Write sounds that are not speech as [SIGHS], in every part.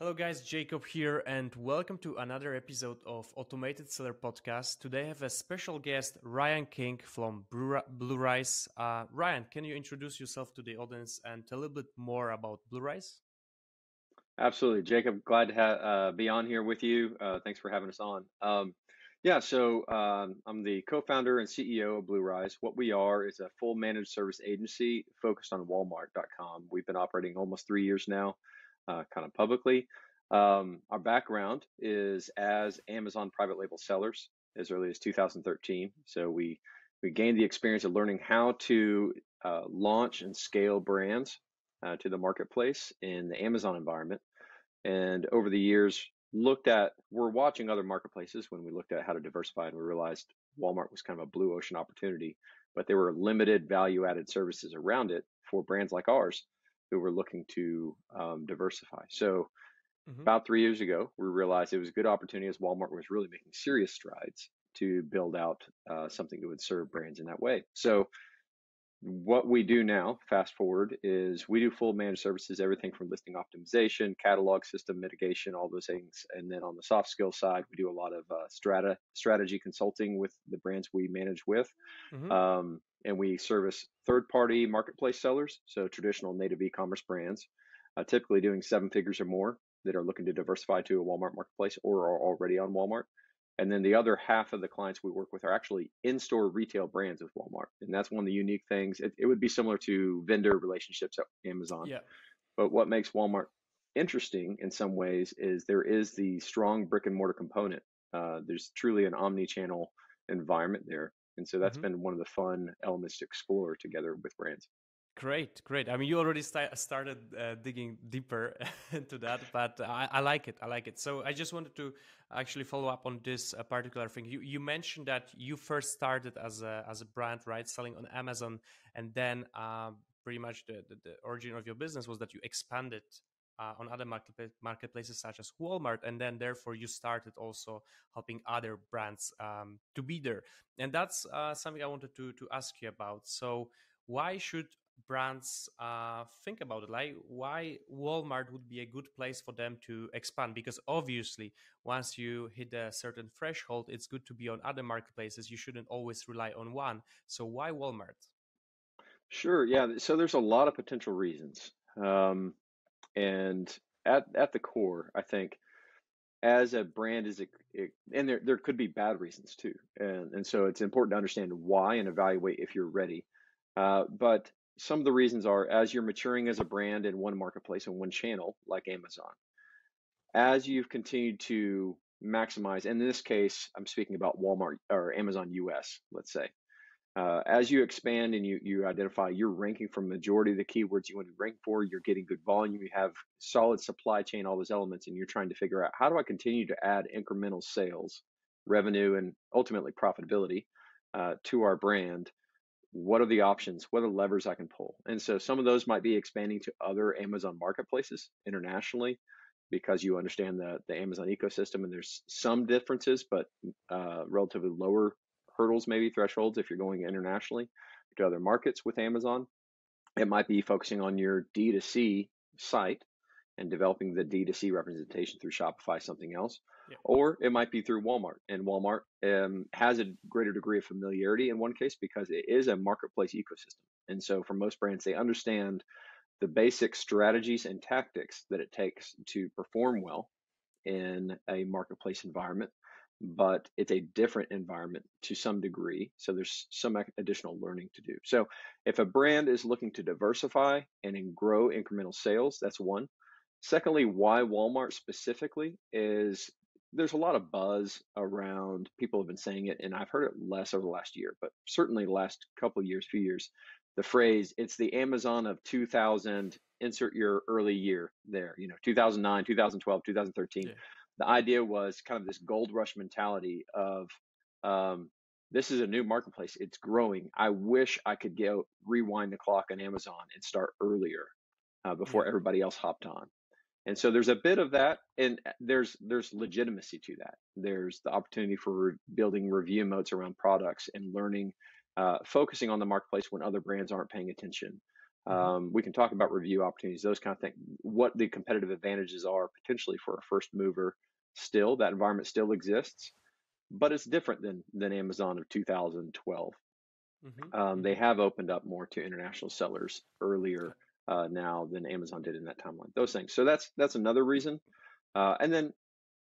Hello, guys. Jacob here, and welcome to another episode of Automated Seller Podcast. Today, I have a special guest, Ryan King from BlueRyse. Uh, Ryan, can you introduce yourself to the audience and tell a little bit more about BlueRyse? Absolutely, Jacob. Glad to ha- uh, be on here with you. Uh, thanks for having us on. Um, yeah, so um, I'm the co-founder and CEO of BlueRyse. What we are is a full managed service agency focused on Walmart.com. We've been operating almost three years now uh, kind of publicly. Um, our background is as Amazon private label sellers as early as 2013. So we we gained the experience of learning how to uh, launch and scale brands uh, to the marketplace in the Amazon environment. And over the years, looked at we're watching other marketplaces when we looked at how to diversify, and we realized Walmart was kind of a blue ocean opportunity, but there were limited value added services around it for brands like ours who were looking to um, diversify. So mm-hmm. about three years ago, we realized it was a good opportunity as Walmart was really making serious strides to build out uh, something that would serve brands in that way. So what we do now, fast forward, is we do full managed services, everything from listing optimization, catalog system mitigation, all those things. And then on the soft skill side, we do a lot of uh, strata strategy consulting with the brands we manage with. Mm-hmm. Um, and we service third party marketplace sellers, so traditional native e commerce brands, uh, typically doing seven figures or more that are looking to diversify to a Walmart marketplace or are already on Walmart. And then the other half of the clients we work with are actually in store retail brands with Walmart. And that's one of the unique things. It, it would be similar to vendor relationships at Amazon. Yeah. But what makes Walmart interesting in some ways is there is the strong brick and mortar component. Uh, there's truly an omni channel environment there and so that's mm-hmm. been one of the fun elements to explore together with brands. Great, great. I mean, you already st- started uh, digging deeper [LAUGHS] into that, but I, I, like it. I like it. So I just wanted to actually follow up on this uh, particular thing. You, you mentioned that you first started as a as a brand, right, selling on Amazon, and then uh, pretty much the, the, the origin of your business was that you expanded uh, on other market, marketplaces such as Walmart, and then therefore you started also helping other brands um, to be there. And that's uh, something I wanted to to ask you about. So why should brands uh, think about it? Like why Walmart would be a good place for them to expand? Because obviously, once you hit a certain threshold, it's good to be on other marketplaces. You shouldn't always rely on one. So why Walmart? Sure. Yeah. So there's a lot of potential reasons. Um, and at at the core, I think as a brand is it, it, and there there could be bad reasons too, and and so it's important to understand why and evaluate if you're ready. Uh, but some of the reasons are as you're maturing as a brand in one marketplace and one channel like Amazon, as you've continued to maximize. and In this case, I'm speaking about Walmart or Amazon US, let's say. Uh, as you expand and you, you identify you're ranking for majority of the keywords you want to rank for, you're getting good volume, you have solid supply chain, all those elements, and you're trying to figure out how do I continue to add incremental sales, revenue, and ultimately profitability uh, to our brand. What are the options? What are the levers I can pull? And so some of those might be expanding to other Amazon marketplaces internationally because you understand the, the Amazon ecosystem and there's some differences, but uh, relatively lower hurdles, maybe thresholds, if you're going internationally to other markets with Amazon. It might be focusing on your D2C site and developing the D2C representation through Shopify, something else. Yeah. Or it might be through Walmart. And Walmart um, has a greater degree of familiarity in one case because it is a marketplace ecosystem. And so for most brands, they understand the basic strategies and tactics that it takes to perform well in a marketplace environment but it's a different environment to some degree. So there's some additional learning to do. So if a brand is looking to diversify and grow incremental sales, that's one. Secondly, why Walmart specifically is there's a lot of buzz around people have been saying it, and I've heard it less over the last year, but certainly the last couple years, few years, the phrase it's the Amazon of 2000, insert your early year there, you know, 2009, 2012, 2013. Yeah the idea was kind of this gold rush mentality of um, this is a new marketplace. It's growing. I wish i could go rewind the clock on amazon and start earlier uh, before everybody else hopped on. And so there's a bit of that and uh, there's there's legitimacy to that. There's the opportunity for building review modes around products and learning uh, focusing on the marketplace when other brands aren't paying attention. Mm-hmm. Um, we can talk about review opportunities, those kind of things, what the competitive advantages are potentially for a first mover. Still, that environment still exists, but it's different than than Amazon of 2012. Mm-hmm. Um, they Mm-hmm. have opened up more to international sellers earlier uh, now than Amazon did in that timeline. Those things. So that's that's another reason. Uh, and then,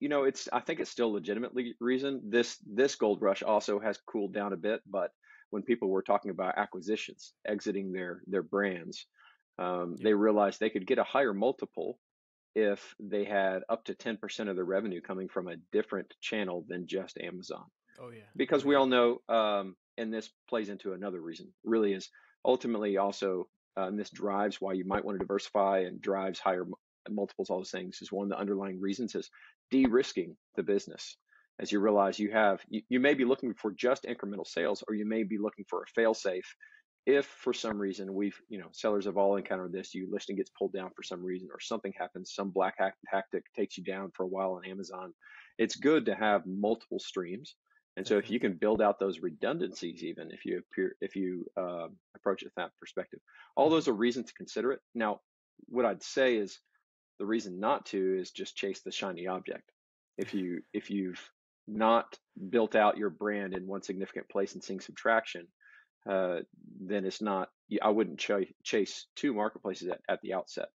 you know, it's I think it's still legitimately reason. This this gold rush also has cooled down a bit, but when people were talking about acquisitions, exiting their their brands, um, Yeah. they realized they could get a higher multiple if they had up to 10% of their revenue coming from a different channel than just Amazon Oh yeah. Because we all know, um, and this plays into another reason, really is ultimately also, uh, and this drives why you might want to diversify and drives higher mu- multiples, all those things is one of the underlying reasons is de-risking the business. As you realize you have, you, you may be looking for just incremental sales, or you may be looking for a fail safe. If for some reason we've, you know, sellers have all encountered this, you listing gets pulled down for some reason, or something happens, some black hack tactic takes you down for a while on Amazon. It's good to have multiple streams and so if you can build out those redundancies, even if you appear, if you um, approach it from that perspective, all Mm-hmm. those are reasons to consider it. Now, what I'd say is the reason not to is just chase the shiny object. If you if you've not built out your brand in one significant place and seeing some traction, uh, then it's not. I wouldn't ch- chase two marketplaces at, at the outset.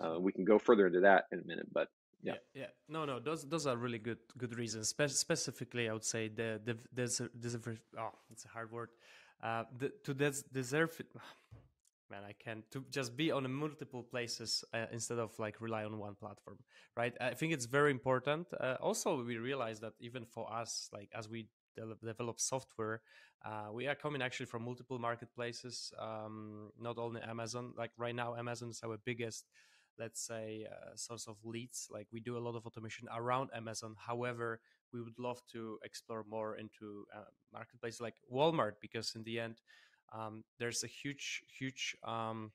Uh, we can go further into that in a minute, but yeah, Yeah, yeah. No, no. Those those are really good good reasons. Spe- specifically, I would say the the there's deserve. Oh, it's a hard word. Uh, the, to des- deserve it. [SIGHS] Man, I can't to just be on a multiple places uh, instead of like rely on one platform, right? I think it's very important. Uh, also, we realize that even for us, like as we de- develop software, uh, we are coming actually from multiple marketplaces, um, not only Amazon. Like right now, Amazon is our biggest let's say uh, source of leads like we do a lot of automation around amazon however we would love to explore more into uh, marketplaces like walmart because in the end um, there's a huge huge um,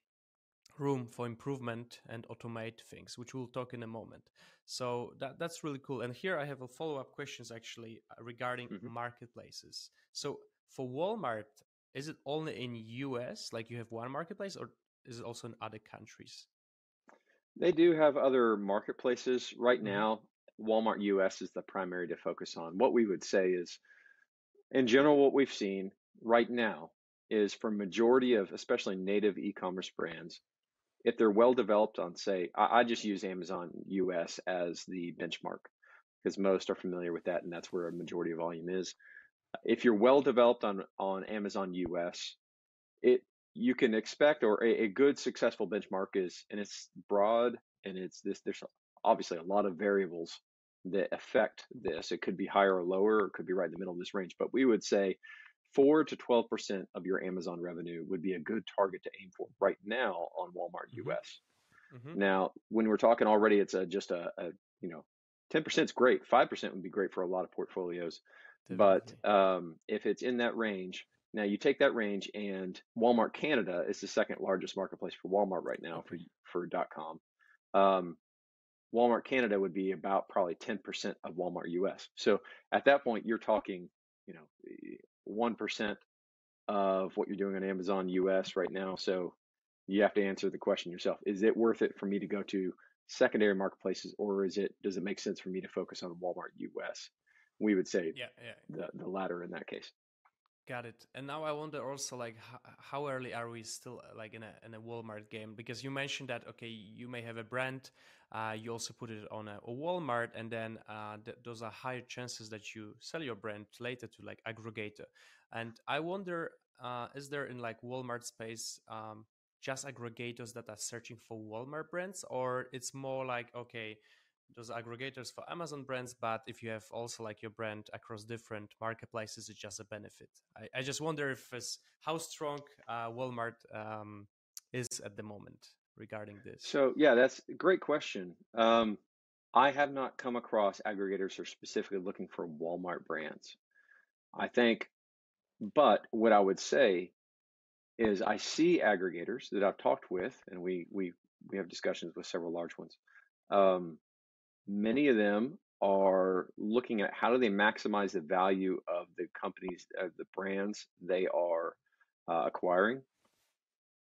room for improvement and automate things which we'll talk in a moment. So that, that's really cool. And here i have a follow-up questions actually uh, regarding hmm marketplaces. So for walmart is it only in us like you have one marketplace or is it also in other countries? They do have other marketplaces. Right hmm now. Walmart US is the primary to focus on. What we would say is in general, what we've seen right now is for majority of especially native e-commerce brands, if they're well developed on, say, I, I just use Amazon US as the benchmark because most are familiar with that, and that's where a majority of volume is. If you're well developed on on Amazon US, it you can expect or a, a good successful benchmark is, and it's broad and it's this. There's obviously a lot of variables that affect this. It could be higher or lower, or it could be right in the middle of this range. But we would say four to twelve percent of your Amazon revenue would be a good target to aim for right now on Walmart hmm US. hmm Now, when we're talking already, it's a just a, a you know, ten percent is great. Five percent would be great for a lot of portfolios. But um, if it's in that range, now you take that range, and Walmart Canada is the second largest marketplace for Walmart right now for Okay. for .com. Um, Walmart Canada would be about probably 10% of Walmart US. So at that point, you're talking, you know, 1% of what you're doing on Amazon US right now. So you have to answer the question yourself. Is it worth it for me to go to secondary marketplaces or is it does it make sense for me to focus on Walmart US? We would say Yeah, yeah. the the latter in that case. Got it. And now I wonder also like how, early are we still like in a in a Walmart game? Because you mentioned that okay, you may have a brand, uh, you also put it on a, a Walmart, and then uh, th- those are higher chances that you sell your brand later to like aggregator. And I wonder, uh, is there in like Walmart space um, just aggregators that are searching for Walmart brands, or it's more like okay, those aggregators for Amazon brands, but if you have also like your brand across different marketplaces, it's just a benefit. I, I just wonder if it's how strong uh, Walmart um, is at the moment regarding this. So yeah, that's a great question. Um, I have not come across aggregators are specifically looking for Walmart brands. I think, but what I would say is I see aggregators that I've talked with, and we we we have discussions with several large ones. Um, many of them are looking at how do they maximize the value of the companies, of the brands they are uh, acquiring.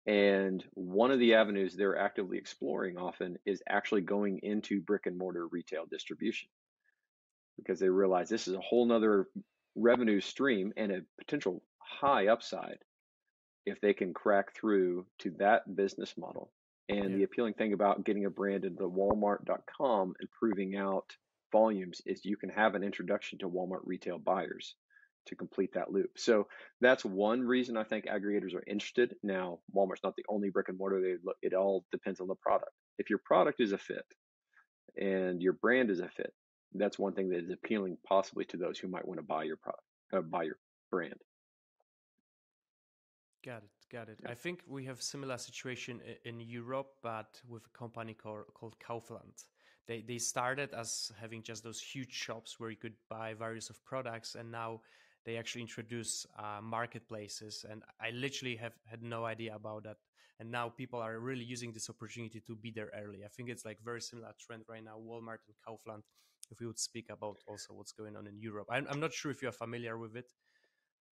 And one of the avenues they're actively exploring often is actually going into brick and mortar retail distribution because they realize this is a whole nother revenue stream and a potential high upside if they can crack through to that business model. And Yeah. the appealing thing about getting a brand into Walmart.com and proving out volumes is you can have an introduction to Walmart retail buyers to complete that loop. So that's one reason I think aggregators are interested. Now, Walmart's not the only brick and mortar. They look, it all depends on the product. If your product is a fit and your brand is a fit, that's one thing that is appealing possibly to those who might want to buy your product, uh, buy your brand. Got it. Got it. I think we have similar situation in Europe, but with a company called, called Kaufland. They they started as having just those huge shops where you could buy various of products, and now they actually introduce uh, marketplaces. And I literally have had no idea about that. And now people are really using this opportunity to be there early. I think it's like very similar trend right now. Walmart and Kaufland. If we would speak about also what's going on in Europe, I'm, I'm not sure if you're familiar with it,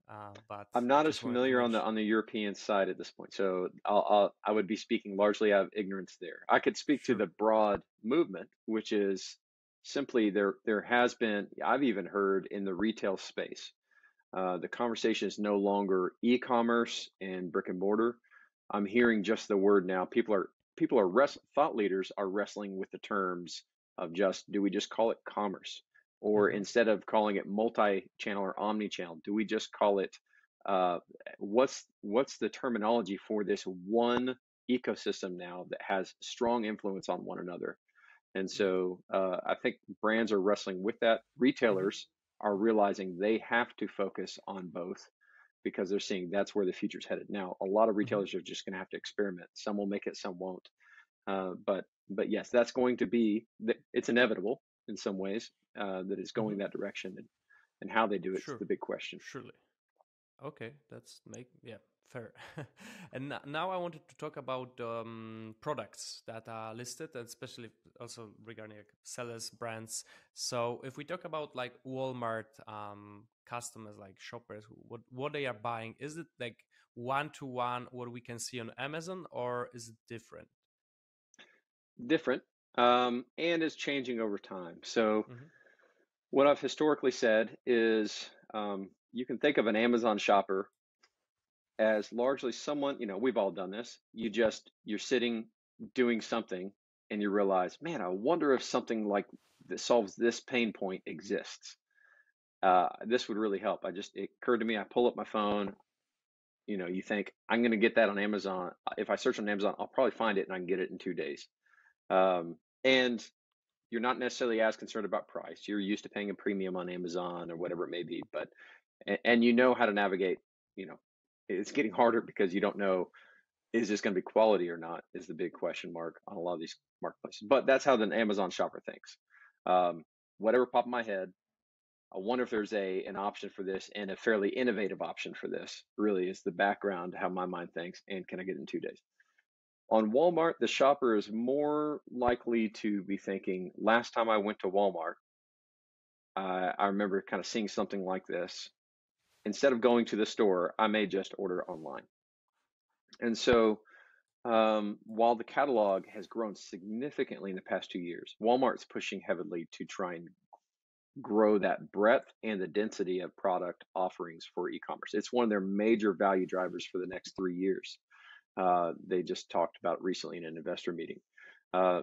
uh, but I'm not as just wanted to familiar on the on the European side at this point, so I'll, I'll I would be speaking largely out of ignorance there. I could speak to the broad movement, which is simply there there has been I've even heard in the retail space, uh, the conversation is no longer e-commerce and brick and mortar. I'm hearing just the word now. People are people are rest, thought leaders are wrestling with the terms of just do we just call it commerce or hmm instead of calling it multi-channel or omni-channel, do we just call it uh, what's what's the terminology for this one ecosystem now that has strong influence on one another? And so uh, I think brands are wrestling with that. hmm Retailers are realizing they have to focus on both because they're seeing that's where the future's headed. Now, a lot of hmm retailers are just going to have to experiment. Some will make it, some won't. Uh, but but yes, that's going to be it's inevitable in some ways uh, that it's hmm going that direction, and, and how they do it's Sure. the big question. Surely. Okay, that's make yeah fair. [LAUGHS] and now I wanted to talk about um, products that are listed, and especially also regarding like sellers, brands. So if we talk about like Walmart um, customers, like shoppers, what what they are buying, is it like one to one what we can see on Amazon, or is it different? Different, um, and is changing over time. So hmm what I've historically said is um, you can think of an Amazon shopper as largely someone, you know, we've all done this. You just, you're sitting doing something and you realize, man, I wonder if something like that solves this pain point exists. Uh, this would really help. I just, it occurred to me, I pull up my phone, you know, you think, I'm going to get that on Amazon. If I search on Amazon, I'll probably find it and I can get it in two days. Um, and you're not necessarily as concerned about price. You're used to paying a premium on Amazon or whatever it may be, but, and, and you know how to navigate, you know, it's getting harder because you don't know is this going to be quality or not is the big question mark on a lot of these marketplaces. But that's how the amazon shopper thinks. Um, whatever popped in my head i wonder if there's a an option for this and a fairly innovative option for this really is the background how my mind thinks and can i get it in two days? On walmart the shopper is more likely to be thinking last time i went to walmart uh, i remember kind of seeing something like this instead of going to the store i may just order online and so Um, while the catalog has grown significantly in the past two years, Walmart's pushing heavily to try and grow that breadth and the density of product offerings for e-commerce. It's one of their major value drivers for the next three years. Uh, they just talked about recently in an investor meeting. Uh,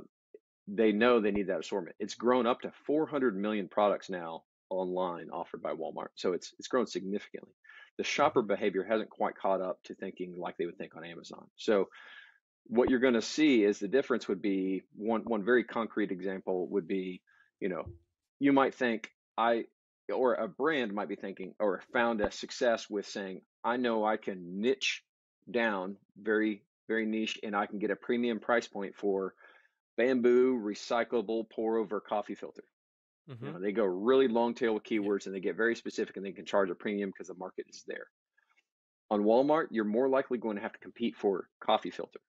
they know they need that assortment. It's grown up to 400 million products now online offered by Walmart, so it's it's grown significantly. The shopper hmm behavior hasn't quite caught up to thinking like they would think on Amazon. So what you're going to see is the difference would be one one very concrete example would be you know you might think i or a brand might be thinking or found a success with saying i know i can niche down very very niche and i can get a premium price point for bamboo recyclable pour over coffee filter you hmm know they go really long tail with Yeah. keywords and they get very specific and they can charge a premium because the market is there on walmart you're more likely going to have to compete for coffee filter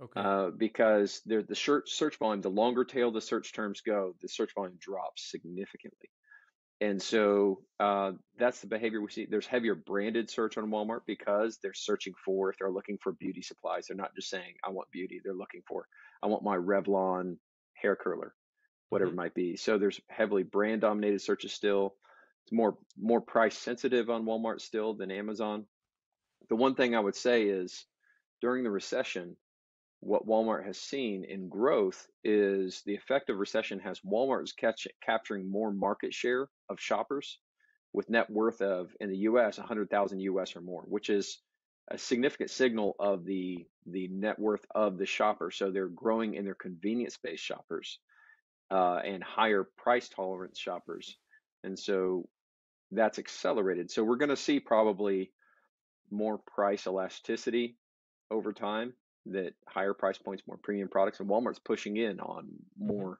Okay. uh, because the search search volume, the longer tail the search terms go, the search volume drops significantly. and so uh, that's the behavior we see. There's heavier branded search on Walmart because they're searching for, if they're looking for beauty supplies, they're not just saying, I want beauty. They're looking for, I want my Revlon hair curler, whatever it might be. So there's heavily brand dominated searches still. It's more more price sensitive on Walmart still than Amazon. The one thing I would say is during the recession, what Walmart has seen in growth is the effect of recession has Walmart's catch, capturing more market share of shoppers with net worth of in the US 100,000 US or more, which is a significant signal of the the net worth of the shopper. So they're growing in their convenience based shoppers uh, and higher price tolerance shoppers, and so that's accelerated. So we're going to see probably more price elasticity over time that higher price points, more premium products, and Walmart's pushing in on Mm-hmm. more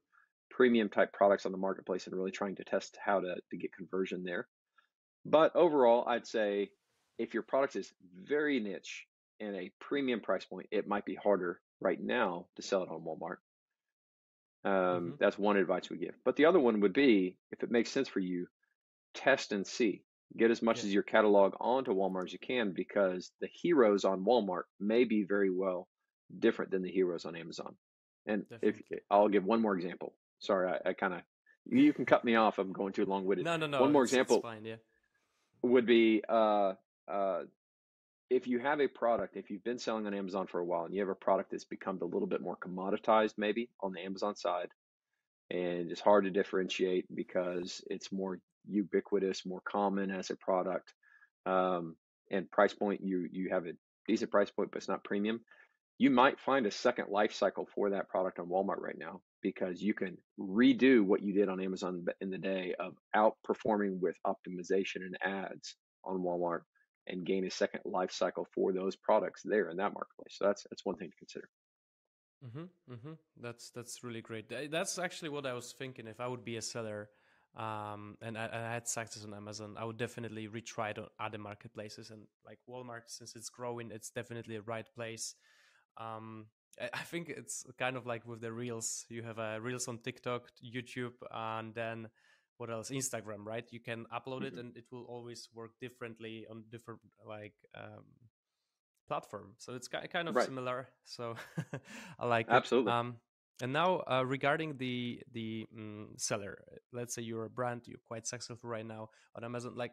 premium type products on the marketplace and really trying to test how to, to get conversion there. But overall, I'd say if your product is very niche and a premium price point, it might be harder right now to sell it on Walmart. Mm-hmm. Um, that's one advice we give. But the other one would be if it makes sense for you, test and see. Get as much Yeah, as your catalog onto Walmart as you can because the heroes on Walmart may be very well different than the heroes on Amazon. And if. I'll give one more example. Sorry, I, I kind of you, can cut me off. I'm going too long winded. No, no, no. One more example fine. Yeah. would be uh, uh, if you have a product, if you've been selling on Amazon for a while and you have a product that's become a little bit more commoditized, maybe on the Amazon side, and it's hard to differentiate because it's more ubiquitous, more common as a product, um, and price point you you have a decent price point, but it's not premium. You might find a second life cycle for that product on Walmart right now because you can redo what you did on Amazon in the day of outperforming with optimization and ads on Walmart and gain a second life cycle for those products there in that marketplace. So that's that's one thing to consider. Mm-hmm, mm-hmm. That's that's really great. That's actually what I was thinking. If I would be a seller, um, and I, and I had success on Amazon, I would definitely retry it on other marketplaces. And like Walmart, since it's growing, it's definitely a right place. Um, I, think it's kind of like with the reels. You have a reels on TikTok, YouTube, and then what else? Instagram, right? You can upload it, hmm and it will always work differently on different like um, platform. So it's ki- kind of Right. similar. So [LAUGHS] I like it. Absolutely. Um, and now uh, regarding the the mm, seller, let's say you're a brand, you're quite successful right now on Amazon. Like,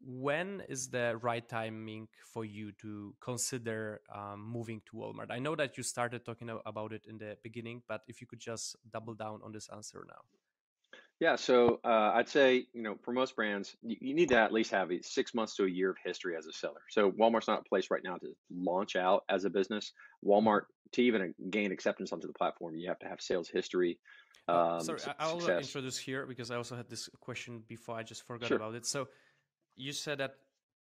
when is the right timing for you to consider um, moving to Walmart? I know that you started talking about it in the beginning, but if you could just double down on this answer now. Yeah, so uh, I'd say, you know, for most brands, you, you need to at least have a six months to a year of history as a seller. So Walmart's not a place right now to launch out as a business. Mhm. Walmart, to even gain acceptance onto the platform, you have to have sales history, Uh, um, sorry, su- I'll uh, success. introduce here because I also had this question before. I just forgot Sure. about it. So you said that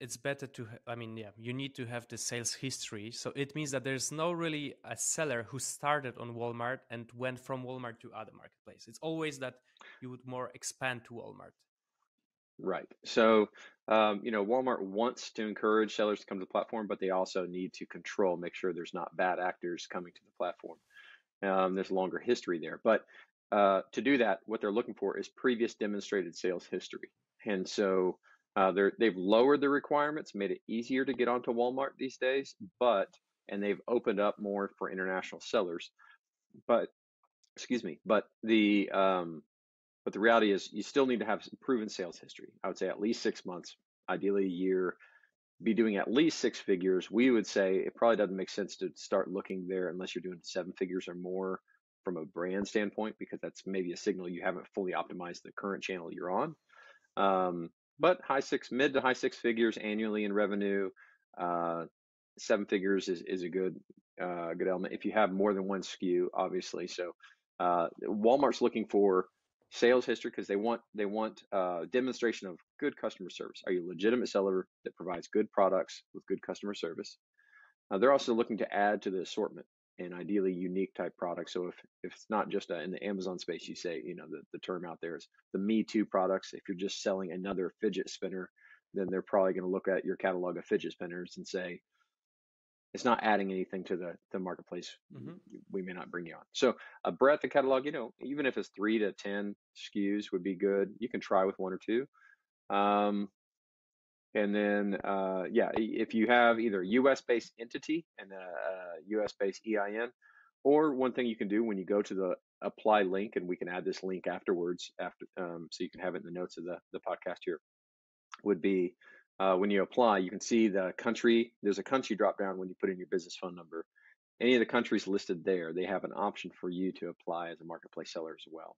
it's better to i mean yeah you need to have the sales history so it means that there's no really a seller who started on walmart and went from walmart to other marketplace it's always that you would more expand to walmart Right. So, um, you know, Walmart wants to encourage sellers to come to the platform, but they also need to control, make sure there's not bad actors coming to the platform. Um, there's a longer history there. But uh, to do that, what they're looking for is previous demonstrated sales history. And so uh, they're, they've lowered the requirements, made it easier to get onto Walmart these days, but, and they've opened up more for international sellers. But, excuse me, but the, um, but the reality is you still need to have proven sales history. I would say at least six months, ideally a year, be doing at least six figures. We would say it probably doesn't make sense to start looking there unless you're doing seven figures or more from a brand standpoint, because that's maybe a signal you haven't fully optimized the current channel you're on. Um, but high six, mid to high six figures annually in revenue, uh, seven figures is, is a good uh, good element. If you have more than one SKU, obviously. So uh, Walmart's looking for sales history because they want they want uh, demonstration of good customer service. Are you a legitimate seller that provides good products with good customer service? Uh, they're also looking to add to the assortment and ideally unique type products. So if, if it's not just a, in the Amazon space, you say, you know, the, the term out there is the Me Too products. If you're just selling another fidget spinner, then they're probably going to look at your catalog of fidget spinners and say, it's not adding anything to the the marketplace. Mm-hmm. We may not bring you on. So a breadth of catalog, you know, even if it's three to ten SKUs would be good. You can try with one or two. Um, and then, uh, yeah, if you have either a US based entity and a, a US based EIN, or one thing you can do when you go to the apply link, and we can add this link afterwards, after um, so you can have it in the notes of the, the podcast here, would be uh, when you apply, you can see the country. There's a country drop down when you put in your business phone number. Any of the countries listed there, they have an option for you to apply as a marketplace seller as well.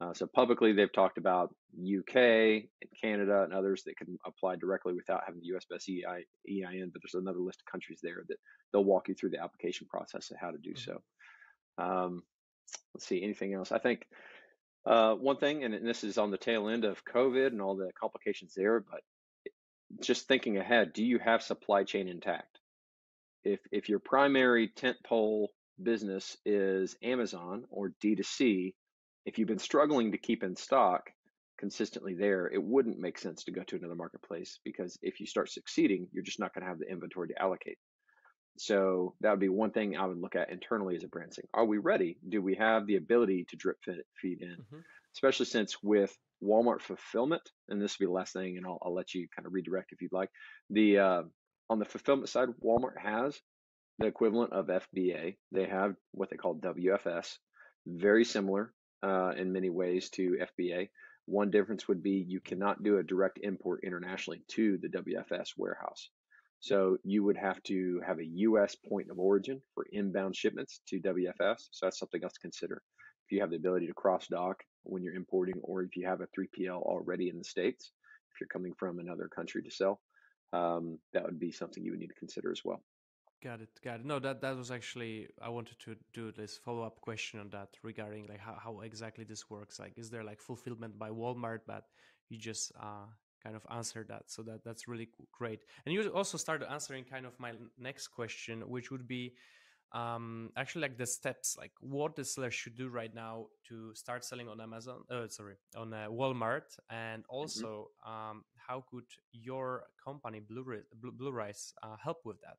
Uh, so publicly, they've talked about UK and Canada and others that can apply directly without having the US based EIN, but there's another list of countries there that they'll walk you through the application process and how to do mm-hmm. so. Um, let's see, anything else? I think uh, one thing, and this is on the tail end of COVID and all the complications there, but just thinking ahead, do you have supply chain intact? If if your primary tentpole business is Amazon or D2C, if you've been struggling to keep in stock consistently there, it wouldn't make sense to go to another marketplace because if you start succeeding, you're just not going to have the inventory to allocate. So that would be one thing I would look at internally as a brand saying, are we ready? Do we have the ability to drip feed in? Mm-hmm. Especially since with Walmart fulfillment, and this will be the last thing, and I'll, I'll let you kind of redirect if you'd like. The uh, on the fulfillment side, Walmart has the equivalent of FBA. They have what they call WFS, very similar uh, in many ways to FBA. One difference would be you cannot do a direct import internationally to the WFS warehouse. So you would have to have a US point of origin for inbound shipments to WFS. So that's something else to consider. If you have the ability to cross dock when you're importing, or if you have a 3PL already in the States, if you're coming from another country to sell, um, that would be something you would need to consider as well. Got it. Got it. No, that that was actually I wanted to do this follow up question on that regarding like how, how exactly this works. Like, is there like fulfillment by Walmart, but you just uh, kind of answered that. So that that's really great. And you also started answering kind of my next question, which would be um, actually like the steps, like what the seller should do right now to start selling on Amazon. Oh, sorry, on uh, Walmart, and mm-hmm. also mm-hmm. um, how could your company Blue, BlueRyse uh, help with that?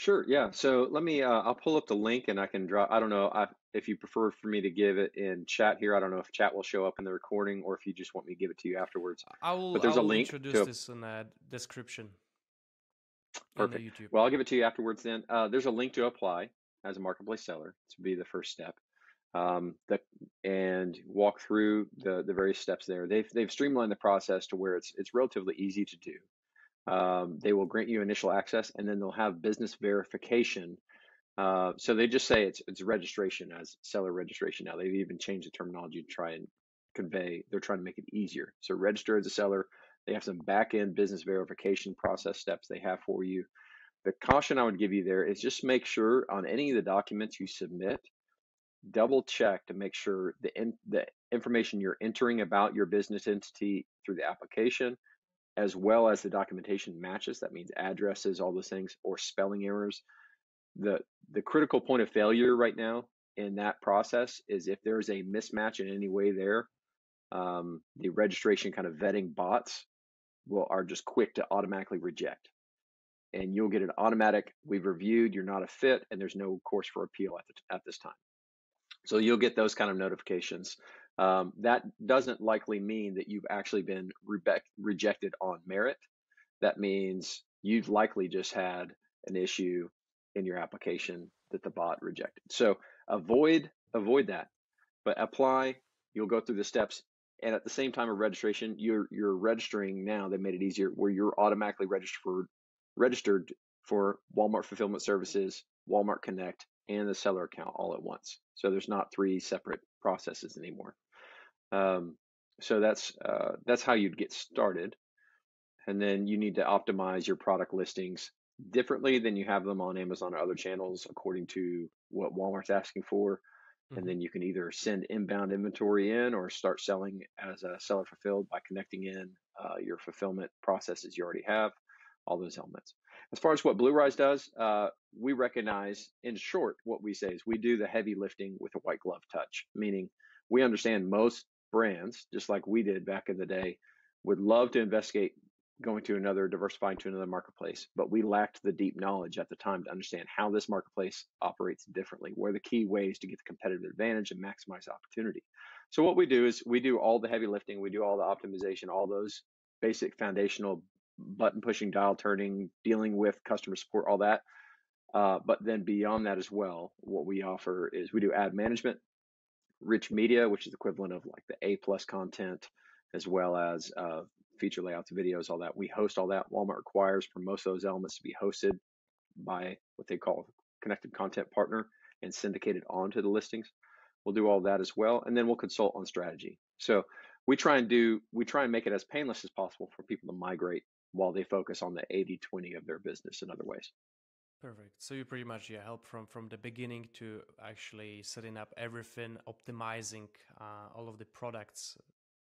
Sure. Yeah. So let me, uh, I'll pull up the link and I can drop, I don't know I, if you prefer for me to give it in chat here. I don't know if chat will show up in the recording or if you just want me to give it to you afterwards. I will, but there's I will a link introduce to, this in the description. Perfect. Well, I'll give it to you afterwards then. Uh, there's a link to apply as a marketplace seller to be the first step. Um, the, and walk through the, the various steps there. They've, they've streamlined the process to where it's, it's relatively easy to do. Um, they will grant you initial access and then they'll have business verification. Uh, so they just say it's, it's registration as seller registration now. They've even changed the terminology to try and convey, they're trying to make it easier. So register as a seller. They have some back end business verification process steps they have for you. The caution I would give you there is just make sure on any of the documents you submit, double check to make sure the, in, the information you're entering about your business entity through the application as well as the documentation matches. That means addresses, all those things, or spelling errors. The the critical point of failure right now in that process is if there's a mismatch in any way there, um, the registration kind of vetting bots will are just quick to automatically reject. And you'll get an automatic, we've reviewed, you're not a fit, and there's no course for appeal at, the, at this time. So you'll get those kind of notifications um, that doesn't likely mean that you've actually been re- rejected on merit. That means you've likely just had an issue in your application that the bot rejected. So avoid avoid that, but apply. You'll go through the steps, and at the same time of registration, you're you're registering now. They made it easier where you're automatically registered for, registered for Walmart Fulfillment Services, Walmart Connect, and the seller account all at once. So there's not three separate processes anymore. Um, so that's uh, that's how you'd get started, and then you need to optimize your product listings differently than you have them on Amazon or other channels according to what Walmart's asking for. Mm-hmm. And then you can either send inbound inventory in or start selling as a seller fulfilled by connecting in uh, your fulfillment processes you already have, all those elements. As far as what BlueRyse does, uh, we recognize, in short, what we say is we do the heavy lifting with a white glove touch, meaning we understand most brands, just like we did back in the day, would love to investigate going to another, diversifying to another marketplace, but we lacked the deep knowledge at the time to understand how this marketplace operates differently, where the key ways to get the competitive advantage and maximize opportunity. So what we do is we do all the heavy lifting, we do all the optimization, all those basic foundational button pushing, dial turning, dealing with customer support, all that. Uh, but then beyond that as well, what we offer is we do ad management, rich media, which is equivalent of like the A plus content, as well as uh, feature layouts, videos, all that. We host all that. Walmart requires for most of those elements to be hosted by what they call connected content partner and syndicated onto the listings. We'll do all that as well, and then we'll consult on strategy. So we try and do we try and make it as painless as possible for people to migrate while they focus on the 80-20 of their business in other ways. Perfect. So you pretty much yeah help from from the beginning to actually setting up everything, optimizing uh, all of the products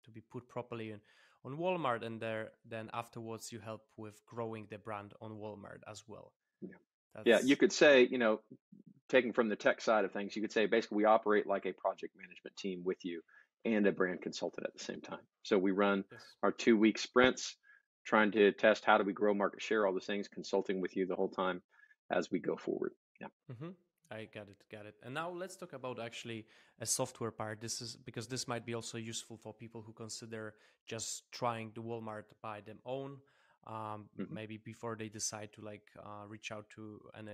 to be put properly in, on Walmart, and there then afterwards you help with growing the brand on Walmart as well. Yeah. That's... Yeah, you could say you know, taking from the tech side of things, you could say basically we operate like a project management team with you and a brand consultant at the same time. So we run yes. our two week sprints, trying to test how do we grow market share, all those things, consulting with you the whole time as we go forward. Yeah. Mm-hmm. I got it, got it. And now let's talk about actually a software part. This is because this might be also useful for people who consider just trying the Walmart by them own, um, mm-hmm. maybe before they decide to like uh, reach out to and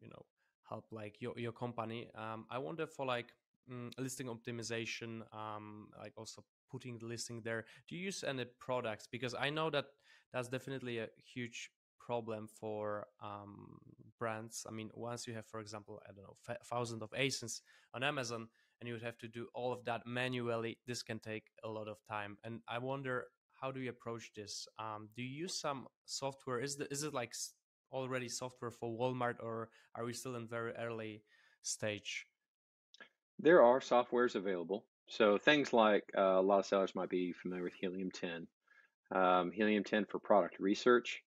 you know help like your your company. Um, I wonder for like mm, listing optimization, um, like also putting the listing there. Do you use any products? Because I know that that's definitely a huge problem for um, brands. I mean, once you have, for example, I don't know, f- thousands of ASINs on Amazon, and you would have to do all of that manually, this can take a lot of time. And I wonder, how do you approach this? Um, do you use some software? Is the, is it like already software for Walmart, or are we still in very early stage? There are softwares available. So things like uh, a lot of sellers might be familiar with Helium 10. Um, Helium 10 for product research.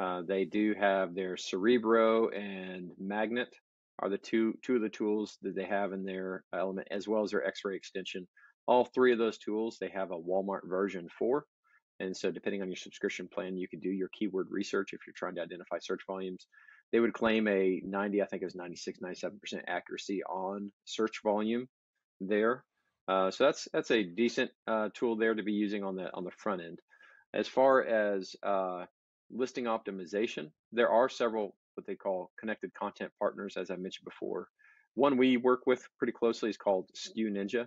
Uh, they do have their Cerebro and Magnet are the two two of the tools that they have in their element, as well as their X-ray extension. All three of those tools they have a Walmart version for, and so depending on your subscription plan, you can do your keyword research if you're trying to identify search volumes. They would claim a 90, I think it was 96, 97% accuracy on search volume there. Uh, so that's that's a decent uh, tool there to be using on the on the front end. As far as uh, listing optimization, there are several what they call connected content partners, as I mentioned before. One we work with pretty closely is called SKU Ninja.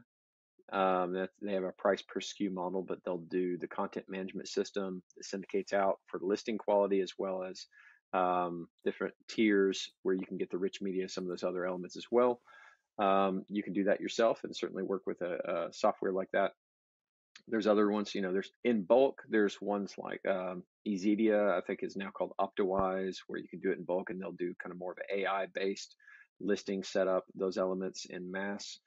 Um, they have a price per SKU model, but they'll do the content management system that syndicates out for listing quality as well as um, different tiers where you can get the rich media, some of those other elements as well. Um, you can do that yourself and certainly work with a, a software like that there's other ones, you know, there's in bulk, there's ones like um, Ezedia, I think is now called Optawise, where you can do it in bulk and they'll do kind of more of an AI based listing setup, those elements in mass.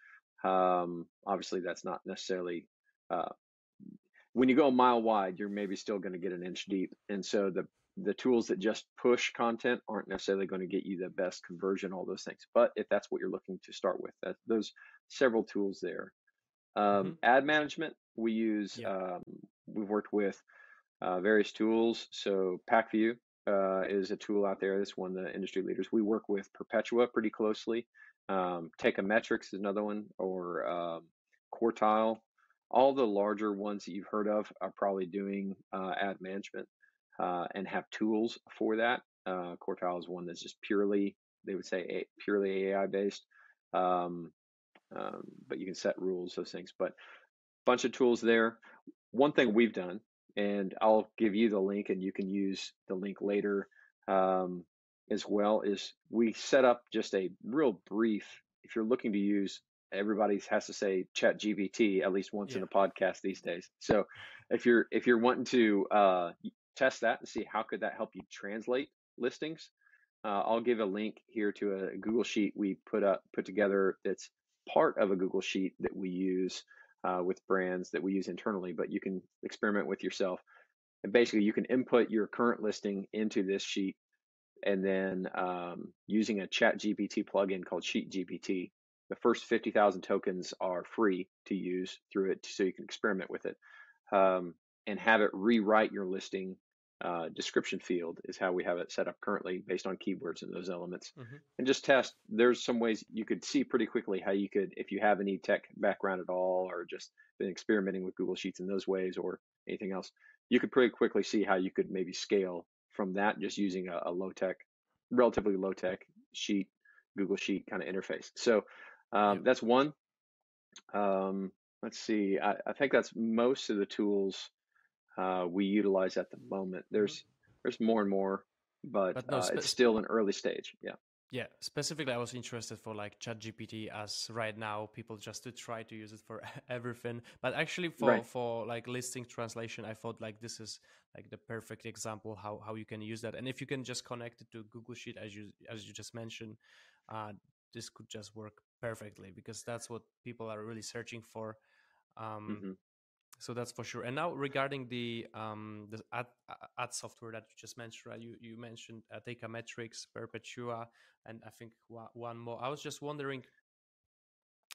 Um, obviously, that's not necessarily, uh, when you go a mile wide, you're maybe still going to get an inch deep. And so the, the tools that just push content aren't necessarily going to get you the best conversion, all those things. But if that's what you're looking to start with, that, those several tools there. Um, mm-hmm. Ad management, we use, yeah. um, we've worked with uh, various tools. So Pacvue uh, is a tool out there that's one of the industry leaders. We work with Perpetua pretty closely. Um, Metrics is another one, or um, Quartile. All the larger ones that you've heard of are probably doing uh, ad management uh, and have tools for that. Uh, Quartile is one that's just purely, they would say, a, purely AI based. Um, um, but you can set rules, those things. But bunch of tools there. One thing we've done, and I'll give you the link, and you can use the link later um, as well, is we set up just a real brief. If you're looking to use, everybody has to say Chat GPT at least once yeah. in a podcast these days. So if you're if you're wanting to uh, test that and see how could that help you translate listings, uh, I'll give a link here to a Google sheet we put up put together that's part of a Google sheet that we use uh, with brands that we use internally, but you can experiment with yourself. And basically, you can input your current listing into this sheet, and then um, using a Chat GPT plugin called Sheet GPT, the first 50,000 tokens are free to use through it, so you can experiment with it um, and have it rewrite your listing uh, description field is how we have it set up currently based on keywords and those elements. hmm And just test. There's some ways you could see pretty quickly how you could, if you have any tech background at all, or just been experimenting with Google Sheets in those ways or anything else, you could pretty quickly see how you could maybe scale from that just using a, a low tech, relatively low tech sheet, Google Sheet kind of interface. So Yeah. um, that's one. Um, let's see. I, I think that's most of the tools uh, we utilize at the moment. hmm There's there's more and more, but But no, uh, it's still an early stage. Yeah. Yeah, specifically, I was interested for like ChatGPT as right now people just to try to use it for [LAUGHS] everything. But actually, for Right. for like listing translation, I thought like this is like the perfect example how how you can use that. And if you can just connect it to Google Sheet as you as you just mentioned, uh, this could just work perfectly because that's what people are really searching for. Um, hmm so that's for sure. And now regarding the um the ad ad software that you just mentioned, right? You you mentioned Teikametrics, Perpetua, and I think one, one more. I was just wondering,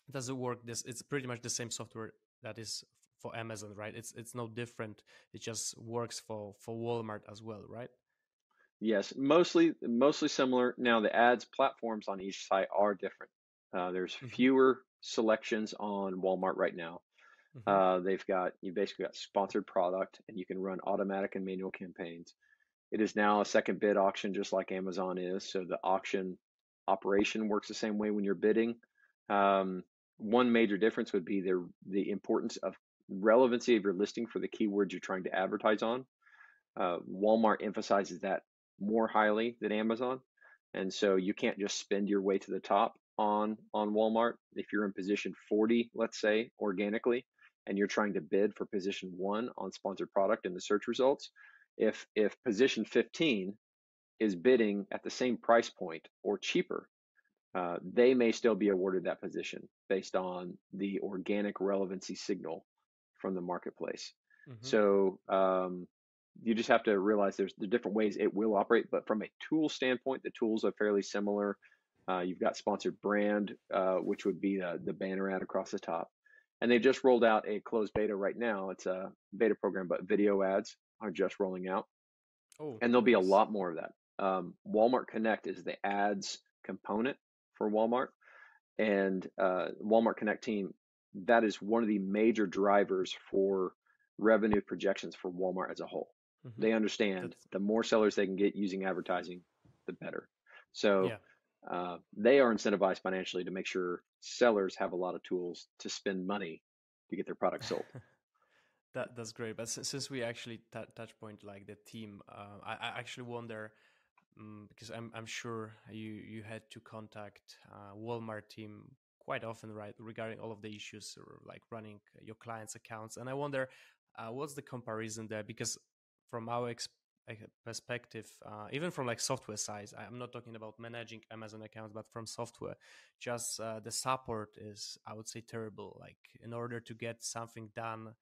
does it work? This it's pretty much the same software that is for Amazon, right? It's it's no different. It just works for for Walmart as well, right? Yes, mostly mostly similar. Now the ads platforms on each site are different. Uh, there's Mm-hmm. fewer selections on Walmart right now. Mm-hmm. Uh, they've got you basically got sponsored product, and you can run automatic and manual campaigns. It is now a second bid auction, just like Amazon is. So the auction operation works the same way when you're bidding. Um, one major difference would be the the importance of relevancy of your listing for the keywords you're trying to advertise on. Uh, Walmart emphasizes that more highly than Amazon, and so you can't just spend your way to the top on on Walmart. If you're in position 40, let's say organically, and you're trying to bid for position one on sponsored product in the search results, if if position 15 is bidding at the same price point or cheaper, uh, they may still be awarded that position based on the organic relevancy signal from the marketplace. Mm-hmm. So um, you just have to realize there's the different ways it will operate, but from a tool standpoint, the tools are fairly similar. Uh, you've got sponsored brand, uh, which would be the, the banner ad across the top. And they've just rolled out a closed beta right now. It's a beta program, but video ads are just rolling out. Oh, And there'll be a lot more of that. Um, Walmart Connect is the ads component for Walmart. And uh, Walmart Connect team, that is one of the major drivers for revenue projections for Walmart as a whole. Mm-hmm. They understand That's the more sellers they can get using advertising, the better. So yeah. Uh, they are incentivized financially to make sure sellers have a lot of tools to spend money to get their products sold. [LAUGHS] That that's great. But since, we actually t- touch point like the team, uh, I, I actually wonder um, because I'm I'm sure you you had to contact uh, Walmart team quite often, right, regarding all of the issues or like running your clients' accounts, and I wonder uh, what's the comparison there because from our ex- perspective, uh, even from like software size, I'm not talking about managing Amazon accounts, but from software, just uh, the support is, I would say, terrible. Like in order to get something done,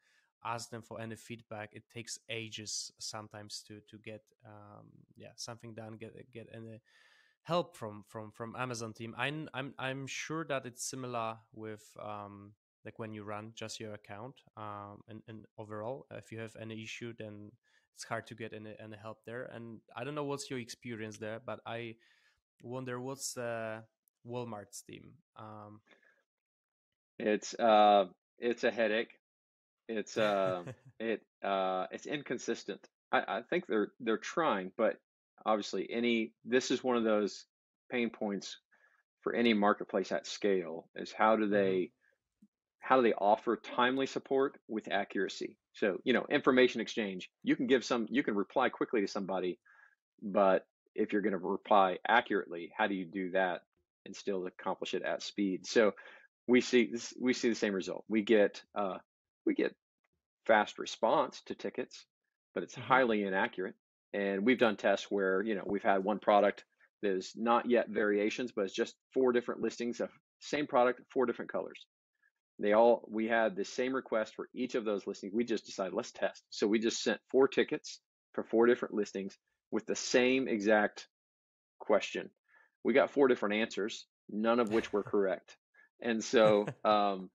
ask them for any feedback. It takes ages sometimes to to get um, yeah something done, get get any help from from from Amazon team. I'm I'm I'm sure that it's similar with. Um, like when you run just your account um, and, and overall if you have any issue then it's hard to get any, any help there and i don't know what's your experience there but i wonder what's uh, walmart's team um, It's uh, it's a headache. It's uh, [LAUGHS] it uh, it's inconsistent. I, I think they're they're trying, but obviously, any this is one of those pain points for any marketplace at scale is how do Mhm. they how do they offer timely support with accuracy? So, you know, information exchange, you can give some, you can reply quickly to somebody, but if you're going to reply accurately, how do you do that and still accomplish it at speed? So we see this, we see the same result. We get, uh, we get fast response to tickets, but it's Mhm. highly inaccurate. And we've done tests where, you know, we've had one product there's not yet variations, but it's just four different listings of same product, four different colors. They all, we had the same request for each of those listings. We just decided, let's test. So we just sent four tickets for four different listings with the same exact question. We got four different answers, none of which were [LAUGHS] correct. And so um,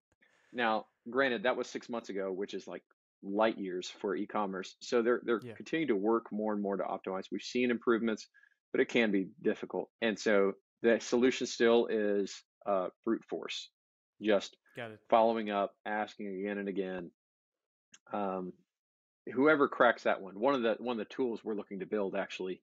now, granted, that was six months ago, which is like light years for e-commerce. So they're they're Yeah. continuing to work more and more to optimize. We've seen improvements, but it can be difficult. And so the solution still is uh, brute force, just Got it. following up, asking again and again. Um, whoever cracks that one, one of the one of the tools we're looking to build actually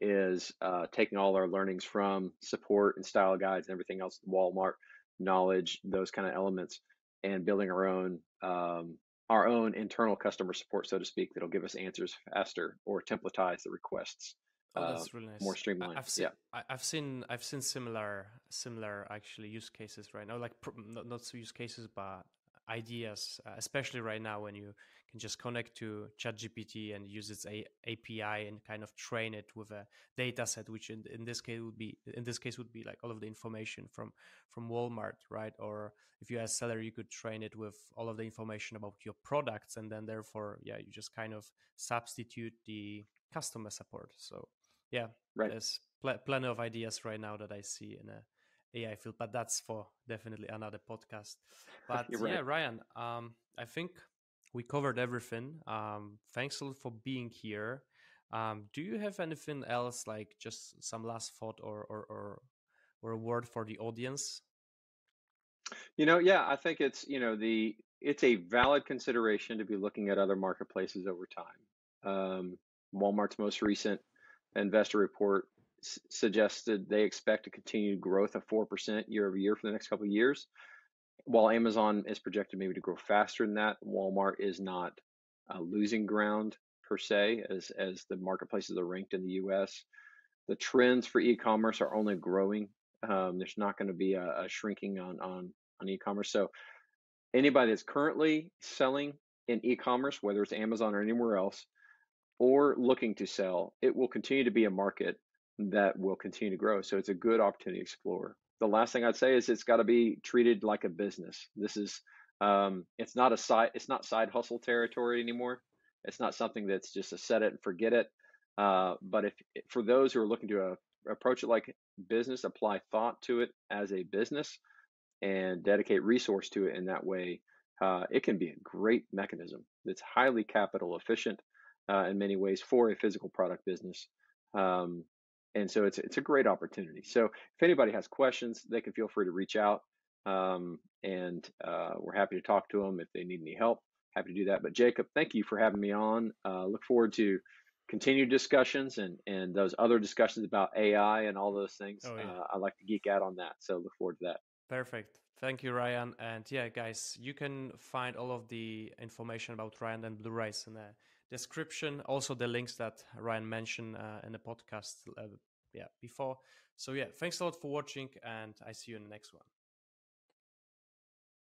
is uh, taking all our learnings from support and style guides and everything else, Walmart knowledge, those kind of elements, and building our own um, our own internal customer support, so to speak, that'll give us answers faster or templatize the requests Oh, uh, that's really nice. more streamlined. I've seen, Yeah, I've seen, I've seen similar, similar actually use cases right now. Like pr- not not use cases, but ideas, uh, especially right now when you can just connect to ChatGPT and use its a- API and kind of train it with a data set, which in, in this case would be in this case would be like all of the information from from Walmart, right? Or if you as seller, you could train it with all of the information about your products, and then therefore, yeah, you just kind of substitute the customer support. So yeah, right. there's pl- plenty of ideas right now that I see in a AI field, but that's for definitely another podcast. [LAUGHS] But You're yeah. Ryan, um, I think we covered everything. Um, thanks a lot for being here. Um, do you have anything else, like just some last thought or or or, or a word for the audience? You know, yeah, I think it's, you know, the it's a valid consideration to be looking at other marketplaces over time. Um, Walmart's most recent investor report s- suggested they expect a continued growth of 4% year over year for the next couple of years, while Amazon is projected maybe to grow faster than that. Walmart is not uh, losing ground per se as as the marketplaces are ranked in the U.S. The trends for e-commerce are only growing. Um, there's not going to be a, a shrinking on on on e-commerce. So anybody that's currently selling in e-commerce, whether it's Amazon or anywhere else, or looking to sell, it will continue to be a market that will continue to grow. So it's a good opportunity to explore. The last thing I'd say is it's got to be treated like a business. This is um, it's not a side it's not side hustle territory anymore. It's not something that's just a set it and forget it. Uh, but if for those who are looking to uh, approach it like business, apply thought to it as a business, and dedicate resource to it in that way, uh, it can be a great mechanism that's highly capital efficient uh, in many ways for a physical product business. Um, and so it's it's a great opportunity. So if anybody has questions, they can feel free to reach out, um, and uh, we're happy to talk to them if they need any help. Happy to do that. But Jacob, thank you for having me on. Uh, look forward to continued discussions and and those other discussions about AI and all those things. Oh yeah. Uh, I like to geek out on that. So look forward to that. Perfect. Thank you, Ryan. And yeah, guys, you can find all of the information about Ryan and BlueRyse in the description. Also, the links that Ryan mentioned uh, in the podcast, uh, yeah, before. So yeah, thanks a lot for watching, and I see you in the next one.